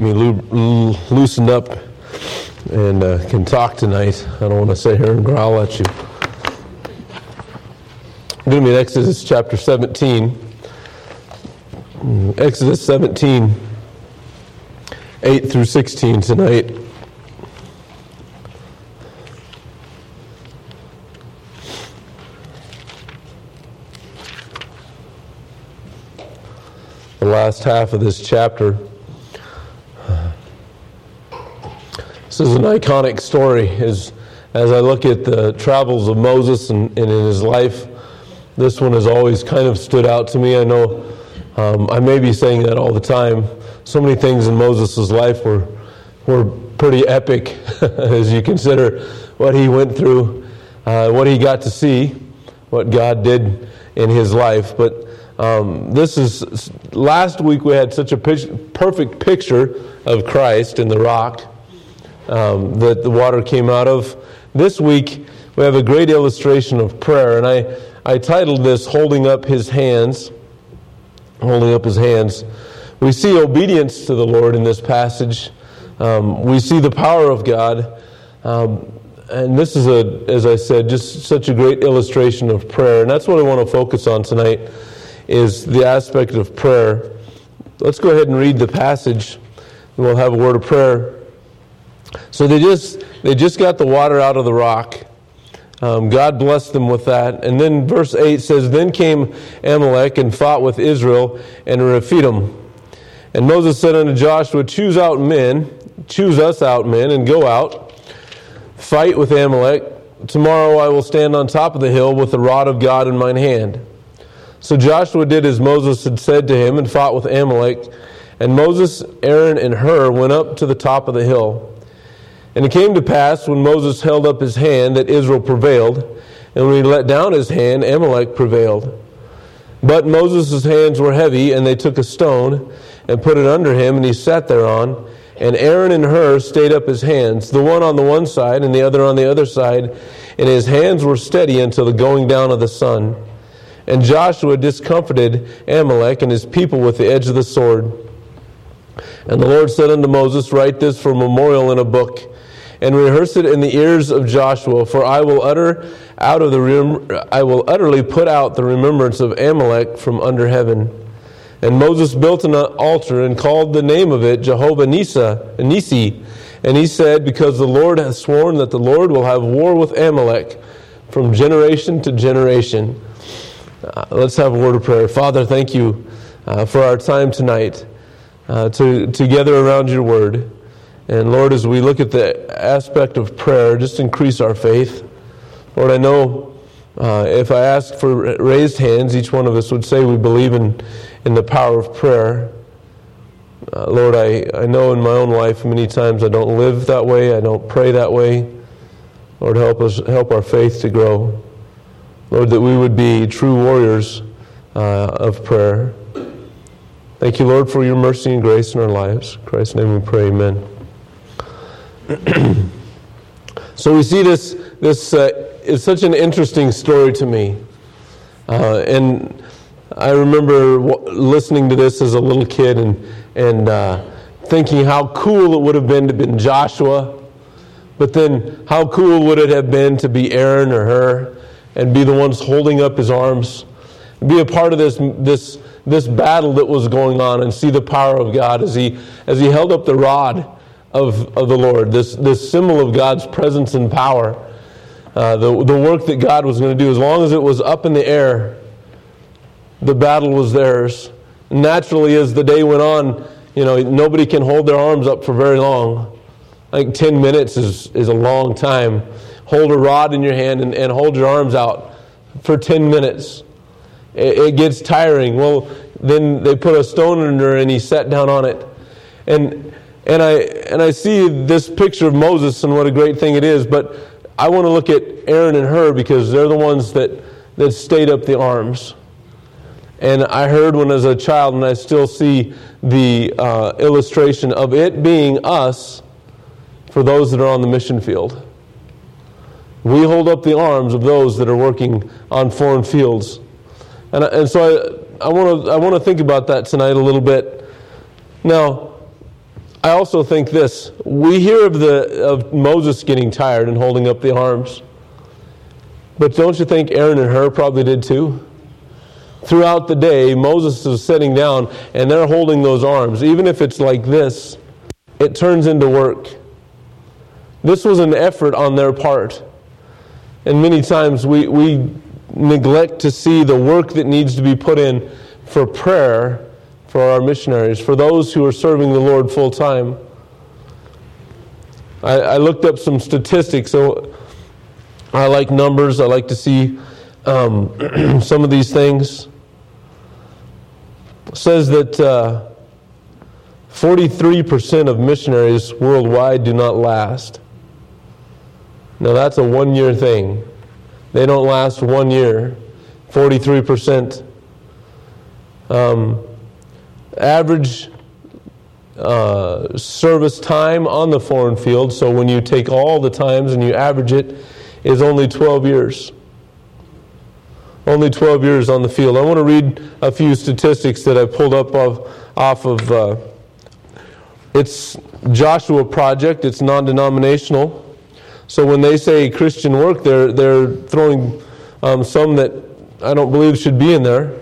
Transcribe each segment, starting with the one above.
me loo- loosened up and uh, can talk tonight. I don't want to sit here and growl at you. Going to be in Exodus chapter 17. Exodus 17, 8 through 16 tonight. The last half of this chapter. This is an iconic story. As, as I look at the travels of Moses and, and in his life, this one has always kind of stood out to me. I know um, I may be saying that all the time. So many things in Moses' life were, were pretty epic as you consider what he went through, uh, what he got to see, what God did in his life. But um, this is, last week we had such a perfect picture of Christ in the rock um, that the water came out of. This week we have a great illustration of prayer, and I, I titled this Holding Up His Hands. Holding up His Hands. We see obedience to the Lord in this passage. Um, we see the power of God. Um, and this is, a, as I said, just such a great illustration of prayer. And that's what I want to focus on tonight is the aspect of prayer. Let's go ahead and read the passage, and we'll have a word of prayer. So they just they just got the water out of the rock. Um, God blessed them with that. And then verse 8 says, Then came Amalek and fought with Israel and Rephidim. And Moses said unto Joshua, Choose out men, choose us out men, and go out, fight with Amalek. Tomorrow I will stand on top of the hill with the rod of God in mine hand. So Joshua did as Moses had said to him and fought with Amalek. And Moses, Aaron, and Hur went up to the top of the hill. And it came to pass when Moses held up his hand that Israel prevailed, and when he let down his hand, Amalek prevailed. But Moses' hands were heavy, and they took a stone and put it under him, and he sat thereon. And Aaron and Hur stayed up his hands, the one on the one side and the other on the other side, and his hands were steady until the going down of the sun. And Joshua discomfited Amalek and his people with the edge of the sword. And the Lord said unto Moses, Write this for a memorial in a book and rehearse it in the ears of Joshua, for I will utter out of the rem- I will utterly put out the remembrance of Amalek from under heaven. And Moses built an altar and called the name of it Jehovah Nisa, Nisi. And he said, Because the Lord hath sworn that the Lord will have war with Amalek from generation to generation. Uh, let's have a word of prayer. Father, thank you uh, for our time tonight uh, to, together around your word. And Lord, as we look at the aspect of prayer, just increase our faith. Lord, I know uh, if I ask for raised hands, each one of us would say we believe in, in the power of prayer. Uh, Lord, I, I know in my own life many times I don't live that way, I don't pray that way. Lord, help us help our faith to grow. Lord, that we would be true warriors uh, of prayer. Thank you, Lord, for your mercy and grace in our lives. In Christ's name we pray, amen. So we see this, this uh, is such an interesting story to me. Uh, and I remember w- listening to this as a little kid and, and uh, thinking how cool it would have been to be Joshua, but then how cool would it have been to be Aaron or Hur and be the ones holding up his arms, be a part of this, this, this battle that was going on and see the power of God as he, as he held up the rod of, of the Lord, this, this symbol of God's presence and power. Uh, the, the work that God was going to do, as long as it was up in the air, the battle was theirs. Naturally, as the day went on, you know, nobody can hold their arms up for very long. I think 10 minutes is, is a long time. Hold a rod in your hand and, and hold your arms out for 10 minutes. It, it gets tiring. Well, then they put a stone under and he sat down on it. And and I, and I see this picture of Moses and what a great thing it is, but I want to look at Aaron and Hur because they're the ones that, that stayed up the arms. And I heard when I was a child, and I still see the uh, illustration of it being us for those that are on the mission field. We hold up the arms of those that are working on foreign fields. And, and so I, I want to I want to think about that tonight a little bit. Now, I also think this. We hear of, the, of Moses getting tired and holding up the arms. But don't you think Aaron and Hur probably did too? Throughout the day, Moses is sitting down and they're holding those arms. Even if it's like this, it turns into work. This was an effort on their part. And many times we, we neglect to see the work that needs to be put in for prayer for our missionaries, for those who are serving the Lord full time. I, I, looked up some statistics. So I like numbers. I like to see um, some of these things. It says that uh, 43% of missionaries worldwide do not last. Now that's a one year thing. They don't last one year. 43%. Um, average uh, service time on the foreign field, so when you take all the times and you average it, is only 12 years. Only 12 years on the field. I want to read a few statistics that I pulled up of, off of. Uh, it's Joshua Project. It's non-denominational. So when they say Christian work, they're they're throwing um, some that I don't believe should be in there.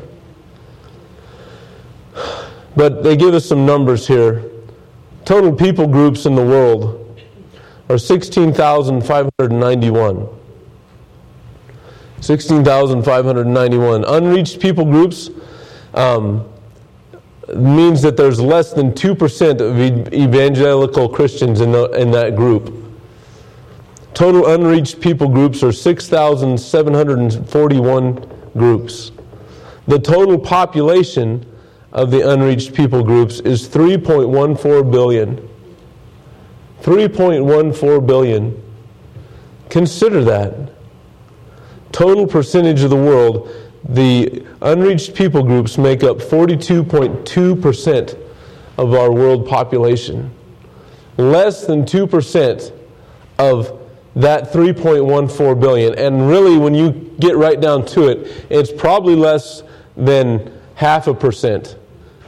But they give us some numbers here. Total people groups in the world are 16,591. 16,591. Unreached people groups um, means that there's less than 2% of evangelical Christians in, the, in that group. Total unreached people groups are 6,741 groups. The total population of the unreached people groups is 3.14 billion. 3.14 billion. Consider that. Total percentage of the world, the unreached people groups make up 42.2% of our world population. Less than 2% of that 3.14 billion. And really, when you get right down to it, it's probably less than half a percent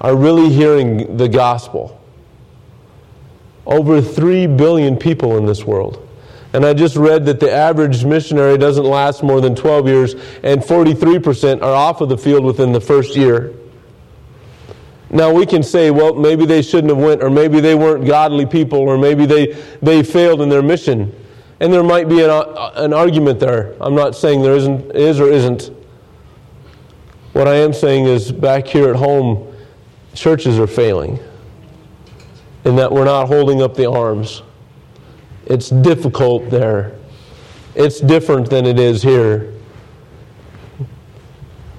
are really hearing the gospel. Over 3 billion people in this world. And I just read that the average missionary doesn't last more than 12 years, and 43% are off of the field within the first year. Now we can say, well, maybe they shouldn't have went, or maybe they weren't godly people, or maybe they, they failed in their mission. And there might be an, uh, an argument there. I'm not saying there isn't, is or isn't. What I am saying is back here at home, churches are failing in that we're not holding up the arms. It's difficult there. It's different than it is here.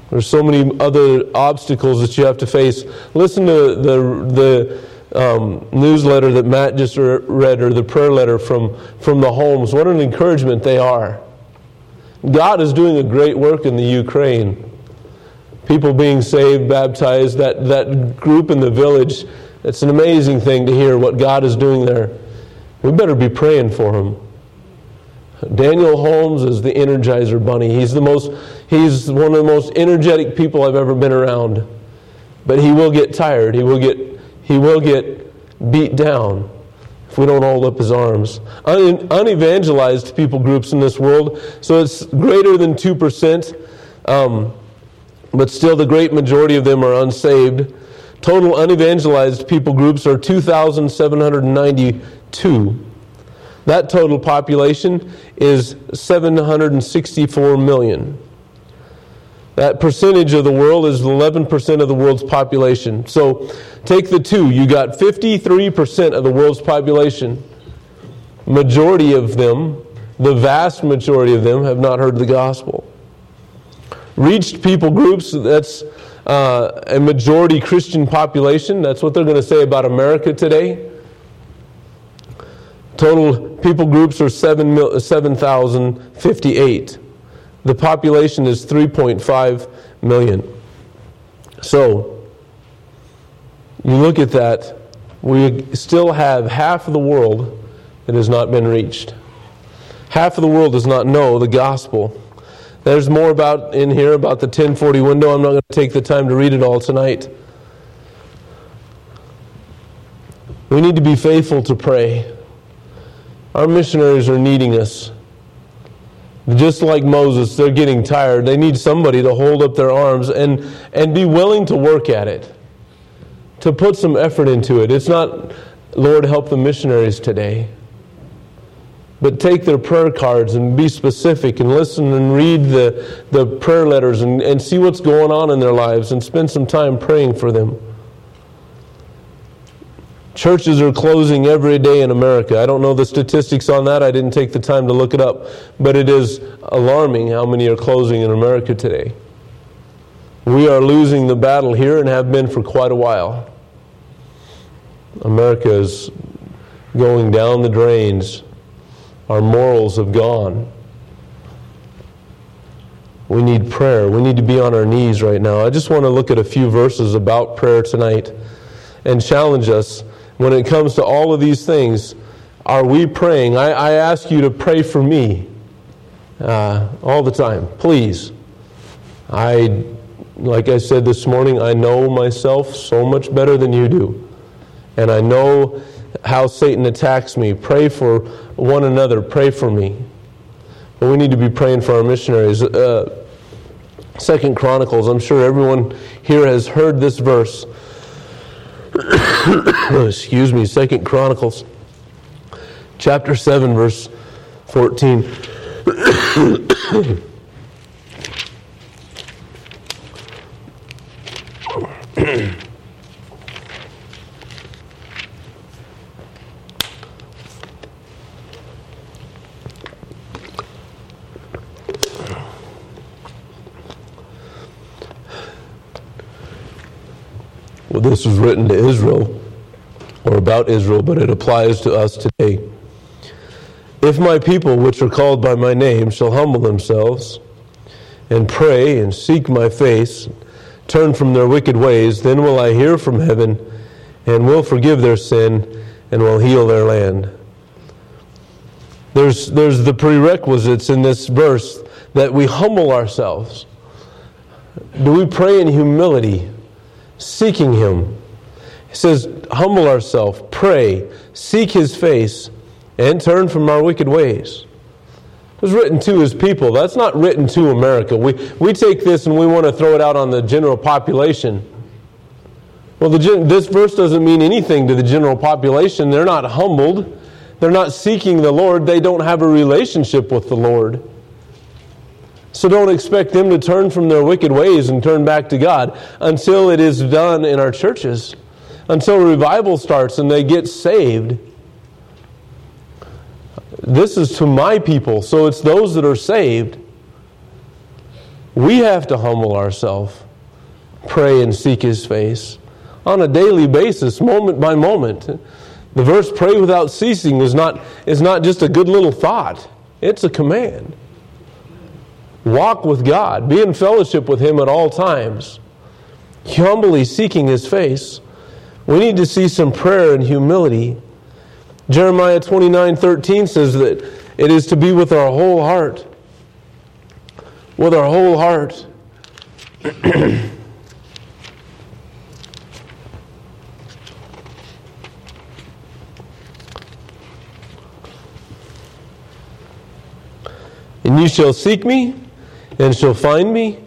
There's so many other obstacles that you have to face. Listen to the, the um, newsletter that Matt just read, or the prayer letter from, from the Holmes. What an encouragement they are. God is doing a great work in the Ukraine people being saved, baptized, that, that group in the village. It's an amazing thing to hear what God is doing there. We better be praying for him. Daniel Holmes is the energizer bunny. He's the most he's one of the most energetic people I've ever been around. But he will get tired. He will get he will get beat down if we don't hold up his arms. Un, unevangelized people groups in this world, so it's greater than 2%. Um, but still the great majority of them are unsaved. Total unevangelized people groups are 2,792. That total population is 764 million. That percentage of the world is 11% of the world's population. So take the two. You got 53% of the world's population. Majority of them, the vast majority of them, have not heard the gospel reached people groups, that's uh, a majority Christian population. That's what they're going to say about America today. Total people groups are 7,058. 7, the population is 3.5 million. So, you look at that, we still have half of the world that has not been reached. Half of the world does not know the gospel. There's more about in here about the 1040 window. I'm not going to take the time to read it all tonight. We need to be faithful to pray. Our missionaries are needing us. Just like Moses, they're getting tired. They need somebody to hold up their arms and, and be willing to work at it, to put some effort into it. It's not, Lord, help the missionaries today. But take their prayer cards and be specific and listen and read the, the prayer letters and, and see what's going on in their lives and spend some time praying for them. Churches are closing every day in America. I don't know the statistics on that. I didn't take the time to look it up. But it is alarming how many are closing in America today. We are losing the battle here and have been for quite a while. America is going down the drains. Our morals have gone. We need prayer. We need to be on our knees right now. I just want to look at a few verses about prayer tonight and challenge us when it comes to all of these things, are we praying? I, I ask you to pray for me uh, all the time, please. I, like I said this morning, I know myself so much better than you do. And I know how Satan attacks me. Pray for one another, pray for me. But we need to be praying for our missionaries. Uh, Second Chronicles, I'm sure everyone here has heard this verse. excuse me, Second Chronicles chapter 7, verse 14. this was written to Israel or about Israel, but it applies to us today. If my people, which are called by my name, shall humble themselves and pray and seek my face, turn from their wicked ways, then will I hear from heaven and will forgive their sin and will heal their land. There's, there's the prerequisites in this verse that we humble ourselves. Do we pray in humility? Seeking Him. He says, humble ourselves, pray, seek His face, and turn from our wicked ways. It was written to His people. That's not written to America. We, we take this and we want to throw it out on the general population. Well, the, this verse doesn't mean anything to the general population. They're not humbled. They're not seeking the Lord. They don't have a relationship with the Lord. So don't expect them to turn from their wicked ways and turn back to God until it is done in our churches, until revival starts and they get saved. This is to my people, so it's those that are saved. We have to humble ourselves, pray and seek His face on a daily basis, moment by moment. The verse pray without ceasing is not, is not just a good little thought, it's a command. Walk with God. Be in fellowship with Him at all times. Humbly seeking His face. We need to see some prayer and humility. Jeremiah 29 13 says that it is to be with our whole heart. With our whole heart. and you shall seek me and shall find me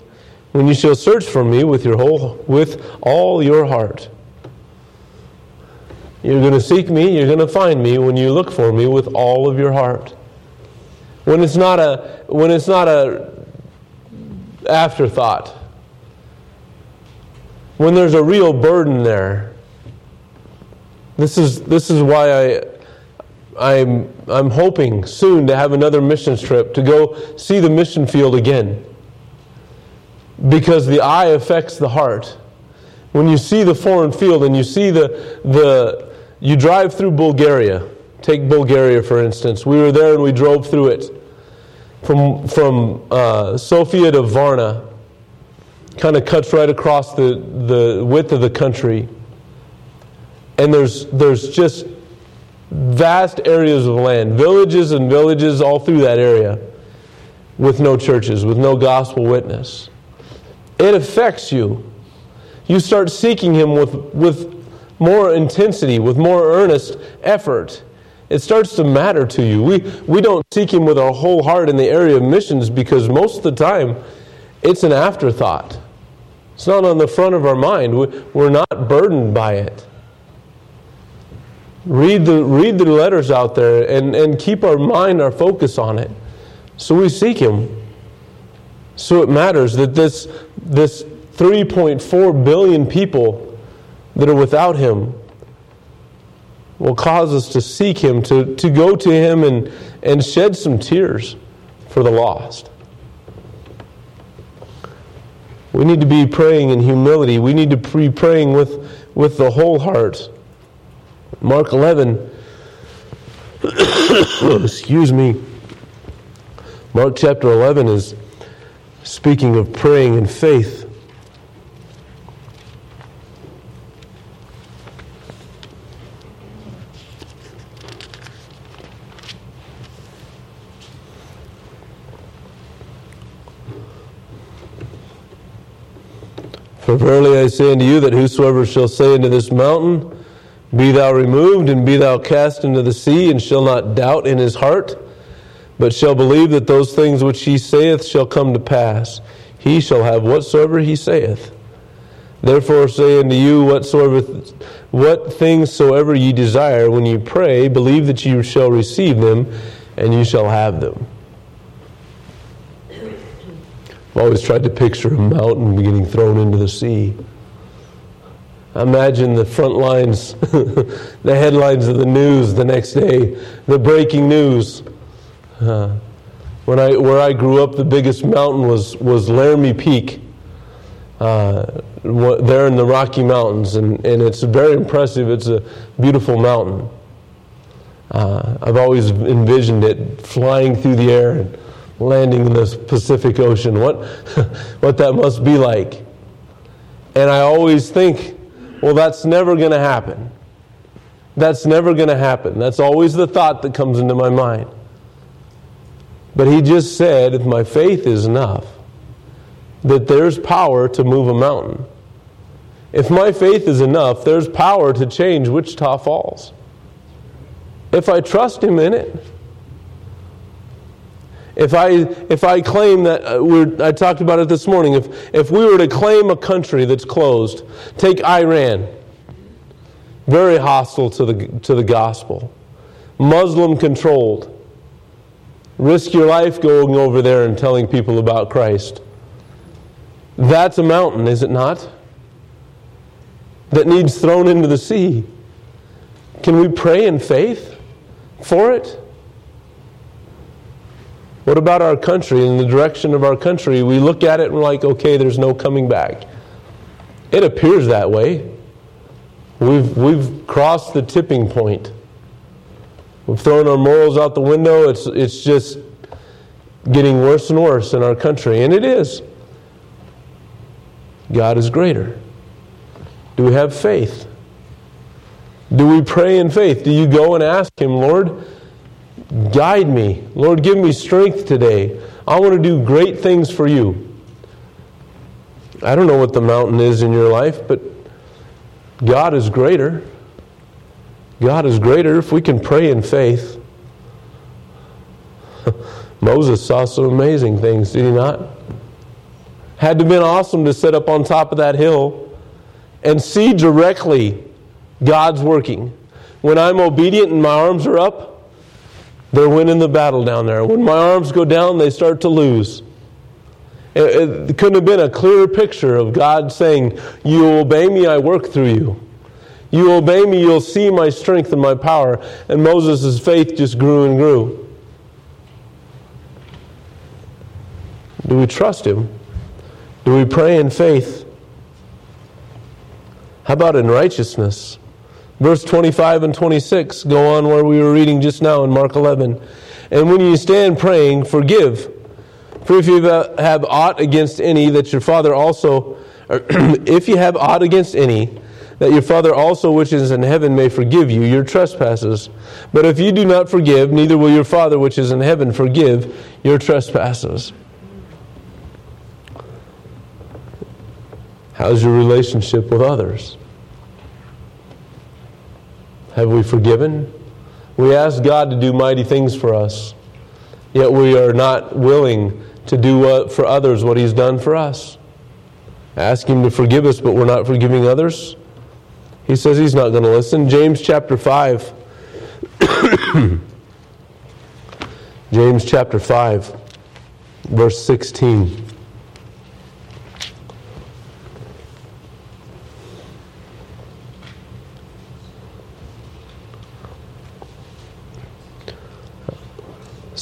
when you shall search for me with your whole with all your heart. You're going to seek me, you're going to find me when you look for me with all of your heart. When it's not a when it's not a afterthought. When there's a real burden there. This is this is why I I'm, I'm hoping soon to have another missions trip to go see the mission field again. Because the eye affects the heart. When you see the foreign field and you see the, the you drive through Bulgaria, take Bulgaria for instance. We were there and we drove through it from, from uh, Sofia to Varna. Kind of cuts right across the, the width of the country. And there's, there's just vast areas of land, villages and villages all through that area, with no churches, with no gospel witness. It affects you. You start seeking Him with, with more intensity, with more earnest effort, it starts to matter to you. We, we don't seek Him with our whole heart in the area of missions because most of the time it's an afterthought. It's not on the front of our mind. We're not burdened by it. Read the, read the letters out there and, and keep our mind, our focus on it. So we seek Him. So it matters that this, this 3.4 billion people that are without Him will cause us to seek Him, to, to go to Him and, and shed some tears for the lost. We need to be praying in humility. We need to be praying with, with the whole heart. Mark 11, excuse me, Mark chapter 11 is speaking of praying in faith. For verily I say unto you that whosoever shall say unto this mountain, Be thou removed, and be thou cast into the sea, and shall not doubt in his heart, but shall believe that those things which he saith shall come to pass, he shall have whatsoever he saith. Therefore say unto you whatsoever what things soever ye desire when ye pray, believe that you shall receive them, and you shall have them. I've always tried to picture a mountain getting thrown into the sea. Imagine the front lines, the headlines of the news the next day, the breaking news. Uh, when I, where I grew up, the biggest mountain was, was Laramie Peak, uh, there in the Rocky Mountains, and, and it's very impressive. It's a beautiful mountain. Uh, I've always envisioned it flying through the air and landing in the Pacific Ocean, what, what that must be like. And I always think, well, that's never going to happen. That's never going to happen. That's always the thought that comes into my mind. But he just said, if my faith is enough, that there's power to move a mountain. If my faith is enough, there's power to change Wichita Falls. If I trust him in it. If I, if I claim that, uh, I talked about it this morning, if, if we were to claim a country that's closed, take Iran, very hostile to the, to the gospel, Muslim controlled, risk your life going over there and telling people about Christ. That's a mountain, is it not? That needs thrown into the sea. Can we pray in faith for it? What about our country and the direction of our country? We look at it and we're like, okay, there's no coming back. It appears that way. We've, we've crossed the tipping point. We've thrown our morals out the window. It's, it's just getting worse and worse in our country, and it is. God is greater. Do we have faith? Do we pray in faith? Do you go and ask Him, Lord, Guide me. Lord, give me strength today. I want to do great things for you. I don't know what the mountain is in your life, but God is greater. God is greater if we can pray in faith. Moses saw some amazing things, did he not? Had to have been awesome to sit up on top of that hill and see directly God's working. When I'm obedient and my arms are up, they're winning the battle down there. When my arms go down, they start to lose. It, it couldn't have been a clearer picture of God saying, You obey me, I work through you. You obey me, you'll see my strength and my power. And Moses' faith just grew and grew. Do we trust him? Do we pray in faith? How about in righteousness? Verse 25 and 26 go on where we were reading just now in Mark 11. And when you stand praying, forgive. For if you have aught against any, that your Father also, if you have aught against any, that your Father also which is in heaven may forgive you your trespasses. But if you do not forgive, neither will your Father which is in heaven forgive your trespasses. How's your relationship with others? Have we forgiven? We ask God to do mighty things for us, yet we are not willing to do for others what He's done for us. Ask Him to forgive us, but we're not forgiving others. He says He's not going to listen. James chapter 5. James chapter 5, verse 16.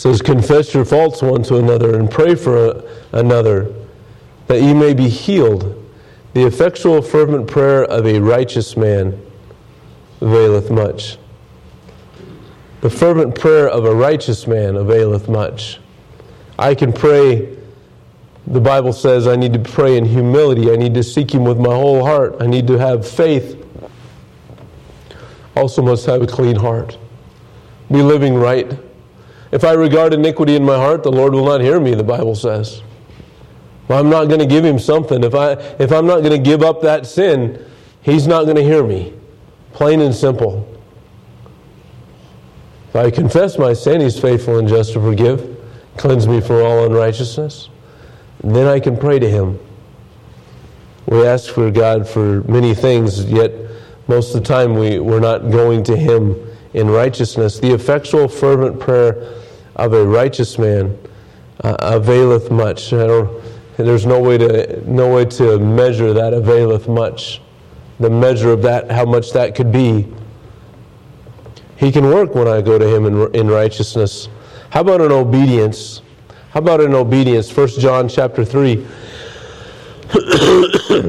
Says, Confess your faults one to another and pray for another, that ye may be healed. The effectual, fervent prayer of a righteous man availeth much. The fervent prayer of a righteous man availeth much. I can pray, the Bible says, I need to pray in humility. I need to seek Him with my whole heart. I need to have faith. Also, must have a clean heart. Be living right if I regard iniquity in my heart, the Lord will not hear me, the Bible says. Well, I'm not going to give him something. If, I, if I'm not going to give up that sin, he's not going to hear me. Plain and simple. If I confess my sin, he's faithful and just to forgive, cleanse me from all unrighteousness. Then I can pray to him. We ask for God for many things, yet most of the time we, we're not going to him in righteousness. The effectual, fervent prayer of a righteous man uh, availeth much. there's no way to no way to measure that availeth much. The measure of that, how much that could be. He can work when I go to him in, in righteousness. How about an obedience? How about an obedience? 1 John chapter 3,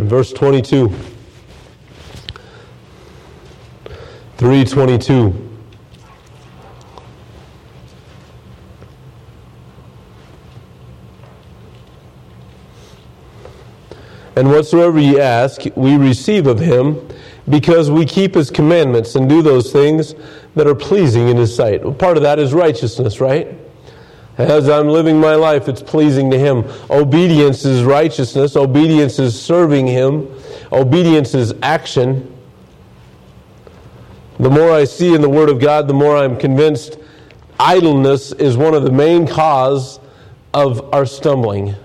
verse 22. 322. And whatsoever ye ask, we receive of him, because we keep his commandments and do those things that are pleasing in his sight. Part of that is righteousness, right? As I'm living my life, it's pleasing to him. Obedience is righteousness, obedience is serving him, obedience is action. The more I see in the Word of God, the more I'm convinced idleness is one of the main cause of our stumbling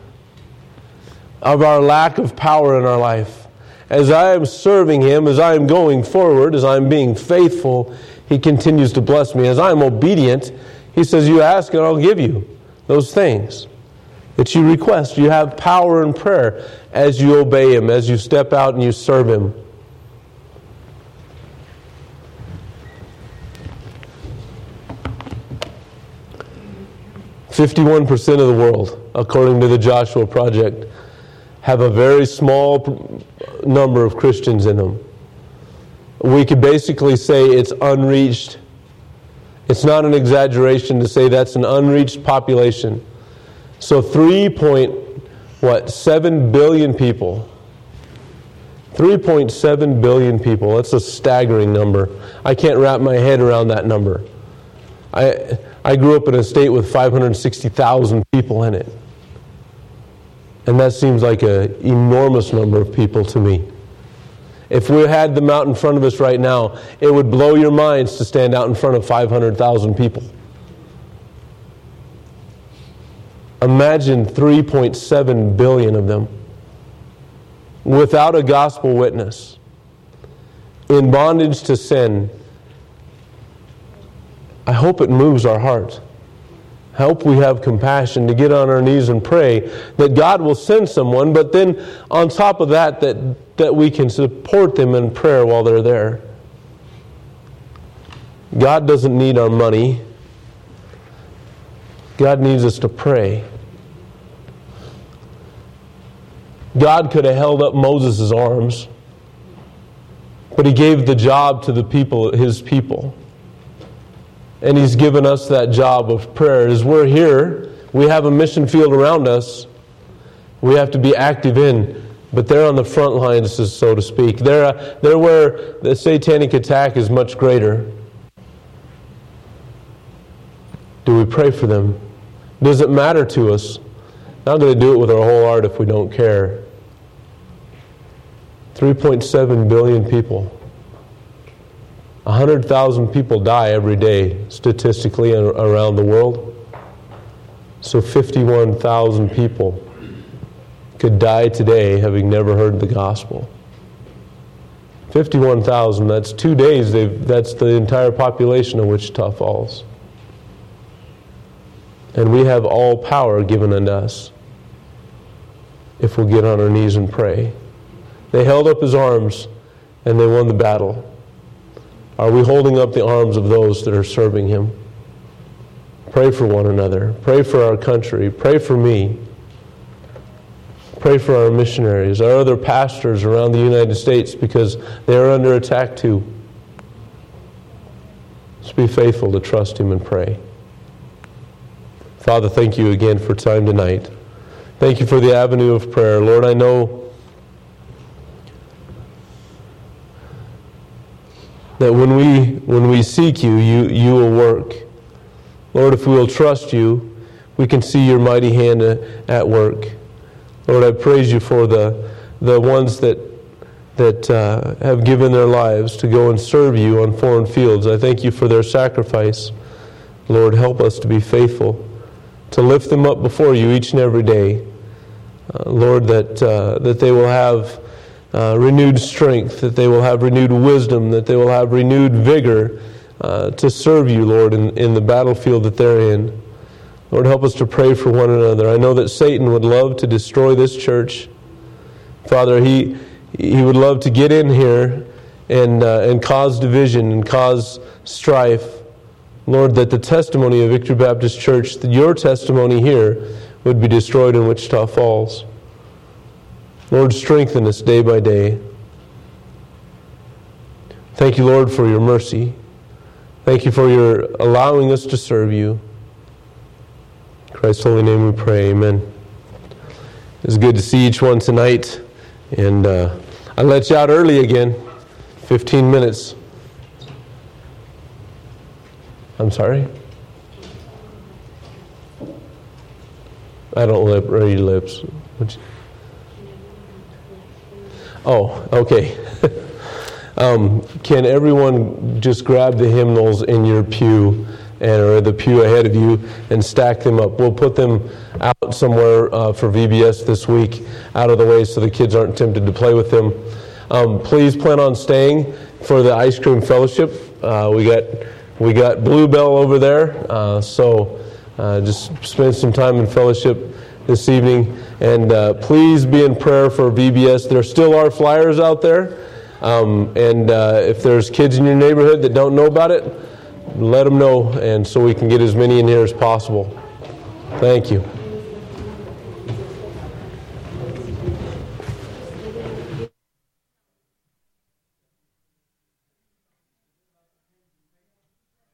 of our lack of power in our life. As I am serving Him, as I am going forward, as I'm being faithful, He continues to bless me. As I am obedient, He says, You ask and I'll give you those things that you request. You have power in prayer as you obey Him, as you step out and you serve Him. Fifty-one percent of the world, according to the Joshua Project, have a very small number of Christians in them. We could basically say it's unreached. It's not an exaggeration to say that's an unreached population. So 3 point what 7 billion people 3.7 billion people. That's a staggering number. I can't wrap my head around that number. I, I grew up in a state with 560,000 people in it. And that seems like an enormous number of people to me. If we had them out in front of us right now, it would blow your minds to stand out in front of 500,000 people. Imagine 3.7 billion of them without a gospel witness, in bondage to sin. I hope it moves our heart help we have compassion to get on our knees and pray that God will send someone, but then on top of that, that, that we can support them in prayer while they're there. God doesn't need our money. God needs us to pray. God could have held up Moses' arms, but he gave the job to the people, his people. And He's given us that job of prayer. As we're here, we have a mission field around us. We have to be active in, but they're on the front lines, so to speak. They're, uh, they're where the satanic attack is much greater. Do we pray for them? Does it matter to us? Not going to do it with our whole heart if we don't care. 3.7 billion people. 100,000 people die every day statistically around the world. So 51,000 people could die today having never heard the gospel. 51,000, that's two days, that's the entire population of Wichita Falls. And we have all power given unto us if we'll get on our knees and pray. They held up his arms and they won the battle. Are we holding up the arms of those that are serving him? Pray for one another. Pray for our country. Pray for me. Pray for our missionaries, our other pastors around the United States because they are under attack too. Let's be faithful to trust Him and pray. Father, thank you again for time tonight. Thank you for the avenue of prayer. Lord, I know that when we, when we seek you, you, you will work. Lord, if we will trust you, we can see your mighty hand at work. Lord, I praise you for the, the ones that, that uh, have given their lives to go and serve you on foreign fields. I thank you for their sacrifice. Lord, help us to be faithful, to lift them up before you each and every day. Uh, Lord, that, uh, that they will have uh, renewed strength, that they will have renewed wisdom, that they will have renewed vigor uh, to serve you, Lord, in, in the battlefield that they're in. Lord, help us to pray for one another. I know that Satan would love to destroy this church. Father, he, he would love to get in here and, uh, and cause division and cause strife. Lord, that the testimony of Victory Baptist Church, that your testimony here, would be destroyed in Wichita Falls. Lord, strengthen us day by day. Thank you, Lord, for your mercy. Thank you for your allowing us to serve you. In Christ's holy name we pray. Amen. It's good to see each one tonight. And uh, I let you out early again 15 minutes. I'm sorry? I don't lip, read lips. Oh, okay. um, can everyone just grab the hymnals in your pew? and or the pew ahead of you and stack them up. We'll put them out somewhere uh, for VBS this week, out of the way, so the kids aren't tempted to play with them. Um, please plan on staying for the ice cream fellowship. Uh, we got we got Bluebell over there, uh, so uh, just spend some time in fellowship this evening, and uh, please be in prayer for VBS. There still are flyers out there. Um, and uh, if there's kids in your neighborhood that don't know about it, let them know, and so we can get as many in here as possible. Thank you.